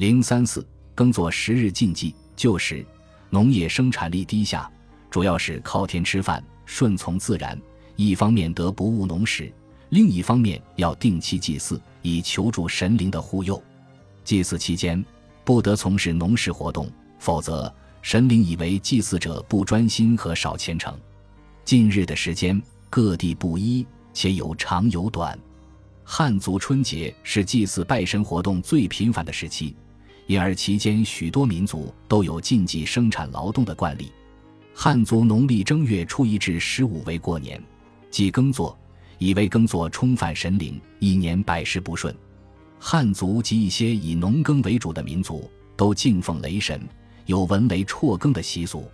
零三四耕作十日禁忌，旧时农业生产力低下，主要是靠天吃饭，顺从自然。一方面得不误农时，另一方面要定期祭祀，以求助神灵的护佑。祭祀期间不得从事农事活动，否则神灵以为祭祀者不专心和少虔诚。近日的时间各地不一，且有长有短。汉族春节是祭祀拜神活动最频繁的时期，因而期间许多民族都有禁忌生产劳动的惯例。汉族农历正月初一至十五为过年。即耕作，以为耕作冲犯神灵，一年百事不顺。汉族及一些以农耕为主的民族都敬奉雷神，有闻雷辍耕的习俗。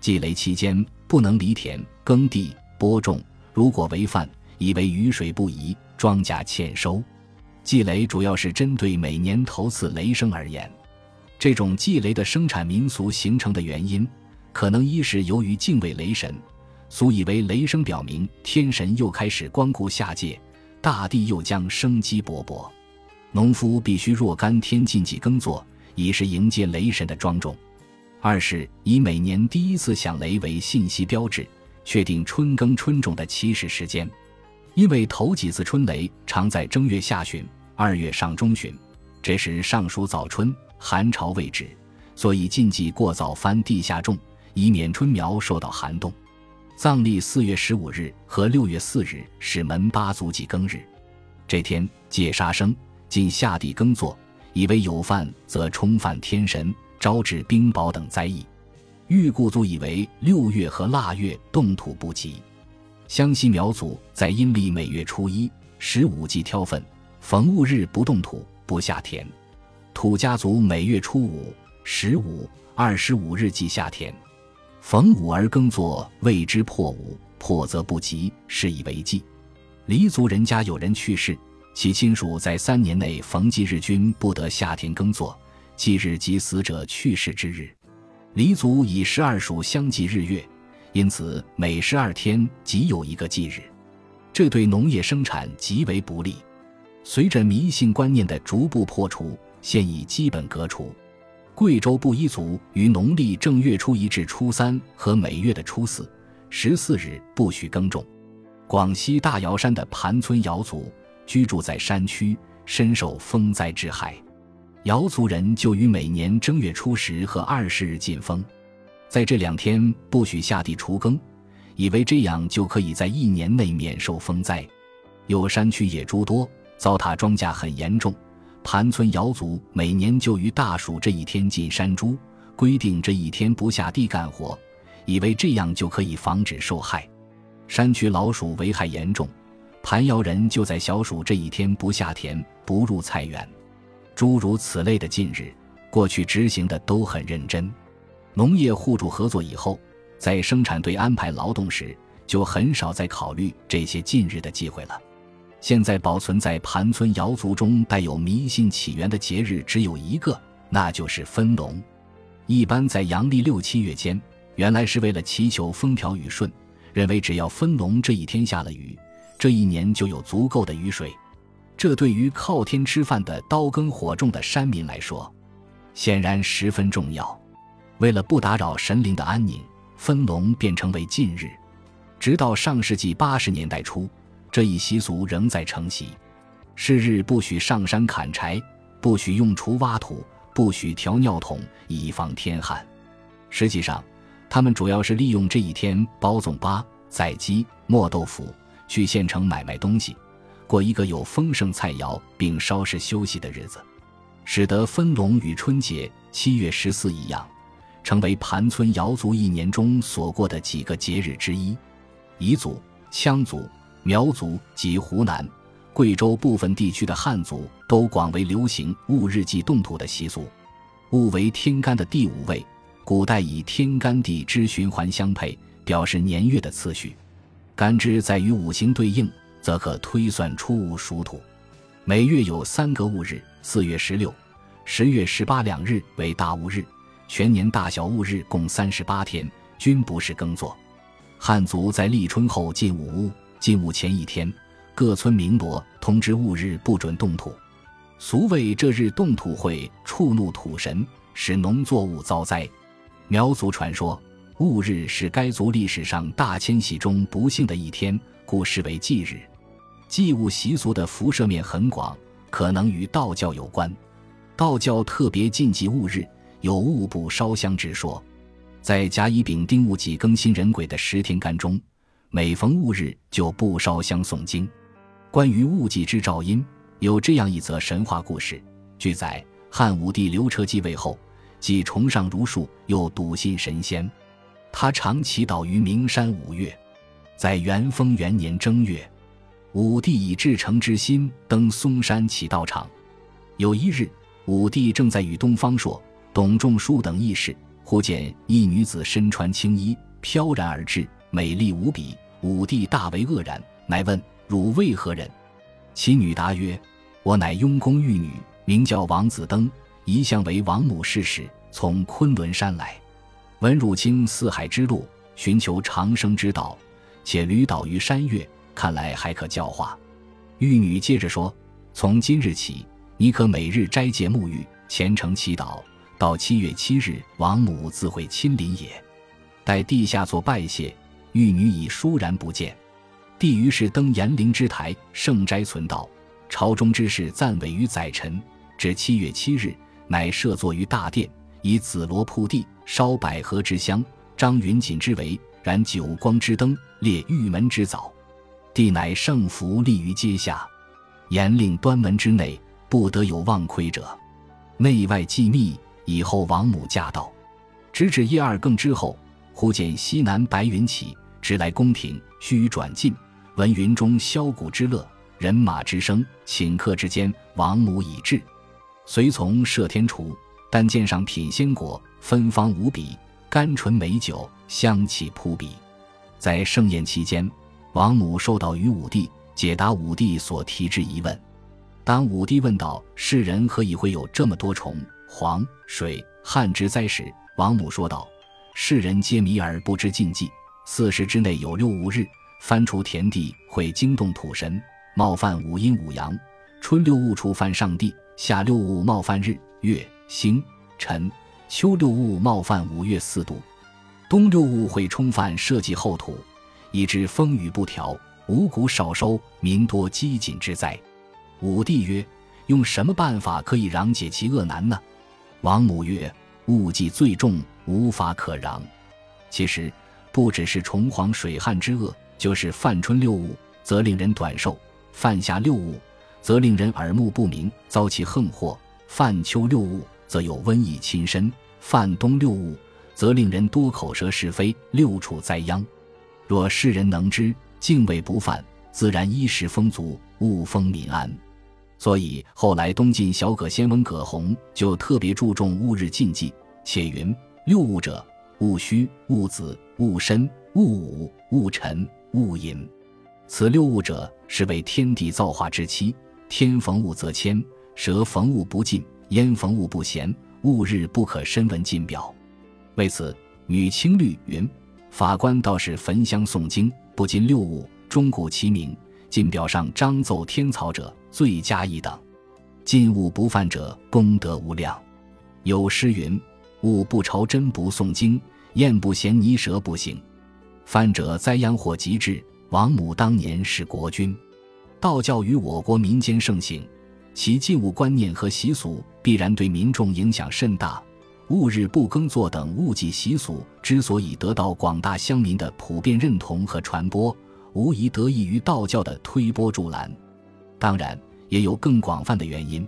祭雷期间不能犁田、耕地、播种，如果违犯，以为雨水不宜，庄稼欠收。祭雷主要是针对每年头次雷声而言。这种祭雷的生产民俗形成的原因，可能一是由于敬畏雷神。俗以为雷声表明天神又开始光顾下界，大地又将生机勃勃。农夫必须若干天禁忌耕作，以是迎接雷神的庄重。二是以每年第一次响雷为信息标志，确定春耕春种的起始时间。因为头几次春雷常在正月下旬、二月上中旬，这时尚属早春，寒潮未止，所以禁忌过早翻地下种，以免春苗受到寒冻。藏历四月十五日和六月四日是门巴族祭耕日，这天戒杀生，禁下地耕作，以为有犯则冲犯天神，招致冰雹等灾异。玉固族以为六月和腊月动土不吉。湘西苗族在阴历每月初一、十五忌挑粪，逢戊日不动土，不下田。土家族每月初五、十五、二十五日即下田。逢五而耕作，谓之破五，破则不及，是以为忌。黎族人家有人去世，其亲属在三年内逢忌日均不得下田耕作，忌日即死者去世之日。黎族以十二属相继日月，因此每十二天即有一个忌日，这对农业生产极为不利。随着迷信观念的逐步破除，现已基本革除。贵州布依族于农历正月初一至初三和每月的初四、十四日不许耕种。广西大瑶山的盘村瑶族居住在山区，深受风灾之害。瑶族人就于每年正月初十和二十日禁风，在这两天不许下地除耕，以为这样就可以在一年内免受风灾。有山区野猪多，糟蹋庄稼很严重。盘村瑶族每年就于大暑这一天进山猪，规定这一天不下地干活，以为这样就可以防止受害。山区老鼠危害严重，盘瑶人就在小暑这一天不下田、不入菜园。诸如此类的禁日，过去执行的都很认真。农业互助合作以后，在生产队安排劳动时，就很少再考虑这些禁日的忌讳了。现在保存在盘村瑶族中带有迷信起源的节日只有一个，那就是分龙。一般在阳历六七月间，原来是为了祈求风调雨顺，认为只要分龙这一天下了雨，这一年就有足够的雨水。这对于靠天吃饭的刀耕火种的山民来说，显然十分重要。为了不打扰神灵的安宁，分龙便成为禁日，直到上世纪八十年代初。这一习俗仍在承袭，是日不许上山砍柴，不许用锄挖土，不许调尿桶，以防天旱。实际上，他们主要是利用这一天包粽粑、宰鸡、磨豆腐，去县城买卖东西，过一个有丰盛菜肴并稍事休息的日子，使得分龙与春节七月十四一样，成为盘村瑶族一年中所过的几个节日之一。彝族、羌族。苗族及湖南、贵州部分地区的汉族都广为流行戊日祭动土的习俗。戊为天干的第五位，古代以天干地支循环相配，表示年月的次序。干支在与五行对应，则可推算出戊属土。每月有三个戊日：四月十六、十月十八两日为大戊日，全年大小戊日共三十八天，均不是耕作。汉族在立春后进五戊。进戊前一天，各村民锣通知戊日不准动土。俗谓这日动土会触怒土神，使农作物遭灾。苗族传说，戊日是该族历史上大迁徙中不幸的一天，故视为忌日。祭物习俗的辐射面很广，可能与道教有关。道教特别禁忌戊日，有戊不烧香之说。在甲乙丙丁戊己庚辛壬癸的十天干中，每逢戊日就不烧香诵经。关于戊己之兆音，有这样一则神话故事：据载，汉武帝刘彻继位后，既崇尚儒术，又笃信神仙，他常祈祷于名山五岳。在元丰元年正月。武帝以至诚之心登嵩山祈道场。有一日，武帝正在与东方朔、董仲舒等议事，忽见一女子身穿青衣，飘然而至，美丽无比。武帝大为愕然，乃问：“汝为何人？”其女答曰：“我乃雍宫玉女，名叫王子登，一向为王母侍使，从昆仑山来，闻汝经四海之路，寻求长生之道，且屡倒于山岳。”看来还可教化。玉女接着说：“从今日起，你可每日斋戒沐浴，虔诚祈祷，到七月七日，王母自会亲临也。”待地下做拜谢，玉女已倏然不见。帝于是登延陵之台，圣斋存道。朝中之事暂委于宰臣。至七月七日，乃设坐于大殿，以紫罗铺地，烧百合之香，张云锦之围，燃九光之灯，列玉门之藻。帝乃圣福立于阶下，严令端门之内不得有忘窥者，内外既密。以后王母驾到，直至夜二更之后，忽见西南白云起，直来宫廷。须臾转进，闻云中箫鼓之乐，人马之声。顷刻之间，王母已至，随从摄天厨，但见上品鲜果，芬芳无比，甘醇美酒，香气扑鼻。在盛宴期间。王母受到于武帝，解答武帝所提之疑问。当武帝问道：“世人何以会有这么多虫、黄、水、旱之灾时？”王母说道：“世人皆迷而不知禁忌。四时之内有六五日，翻除田地会惊动土神，冒犯五阴五阳；春六戊触犯上帝，夏六戊冒犯日月星辰，秋六戊冒犯五岳四度，冬六戊会冲犯社稷后土。”以致风雨不调，五谷少收，民多饥馑之灾。武帝曰：“用什么办法可以攘解其恶难呢？”王母曰：“物既最重，无法可饶。其实不只是虫黄水旱之恶，就是犯春六物，则令人短寿；犯夏六物，则令人耳目不明，遭其横祸；犯秋六物，则有瘟疫侵身；犯冬六物，则令人多口舌是非，六处灾殃。”若世人能知，敬畏不犯，自然衣食丰足，物丰民安。所以后来东晋小葛仙翁葛洪就特别注重戊日禁忌，且云：六戊者，戊戌、戊子、戊申、戊午、戊辰、戊寅。此六戊者，是为天地造化之期。天逢戊则迁，蛇逢戊不进，烟逢戊不闲。戊日不可深闻进表。为此，女青律云。法官倒是焚香诵经，不禁六物，钟鼓齐鸣。进表上章奏天草者，罪加一等；禁物不犯者，功德无量。有诗云：“物不朝真不诵经，燕不衔泥蛇不行。犯者灾殃祸极至。”王母当年是国君。道教于我国民间盛行，其禁物观念和习俗必然对民众影响甚大。戊日不耕作等戊祭习俗之所以得到广大乡民的普遍认同和传播，无疑得益于道教的推波助澜。当然，也有更广泛的原因。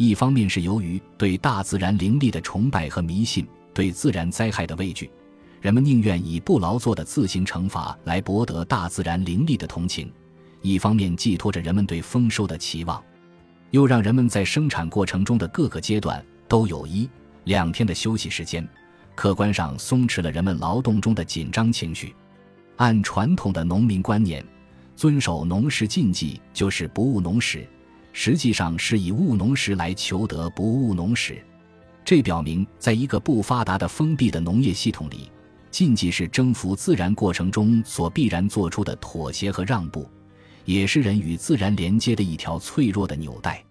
一方面是由于对大自然灵力的崇拜和迷信，对自然灾害的畏惧，人们宁愿以不劳作的自行惩罚来博得大自然灵力的同情；一方面寄托着人们对丰收的期望，又让人们在生产过程中的各个阶段都有一。两天的休息时间，客观上松弛了人们劳动中的紧张情绪。按传统的农民观念，遵守农时禁忌就是不务农时，实际上是以务农时来求得不务农时。这表明，在一个不发达的封闭的农业系统里，禁忌是征服自然过程中所必然做出的妥协和让步，也是人与自然连接的一条脆弱的纽带。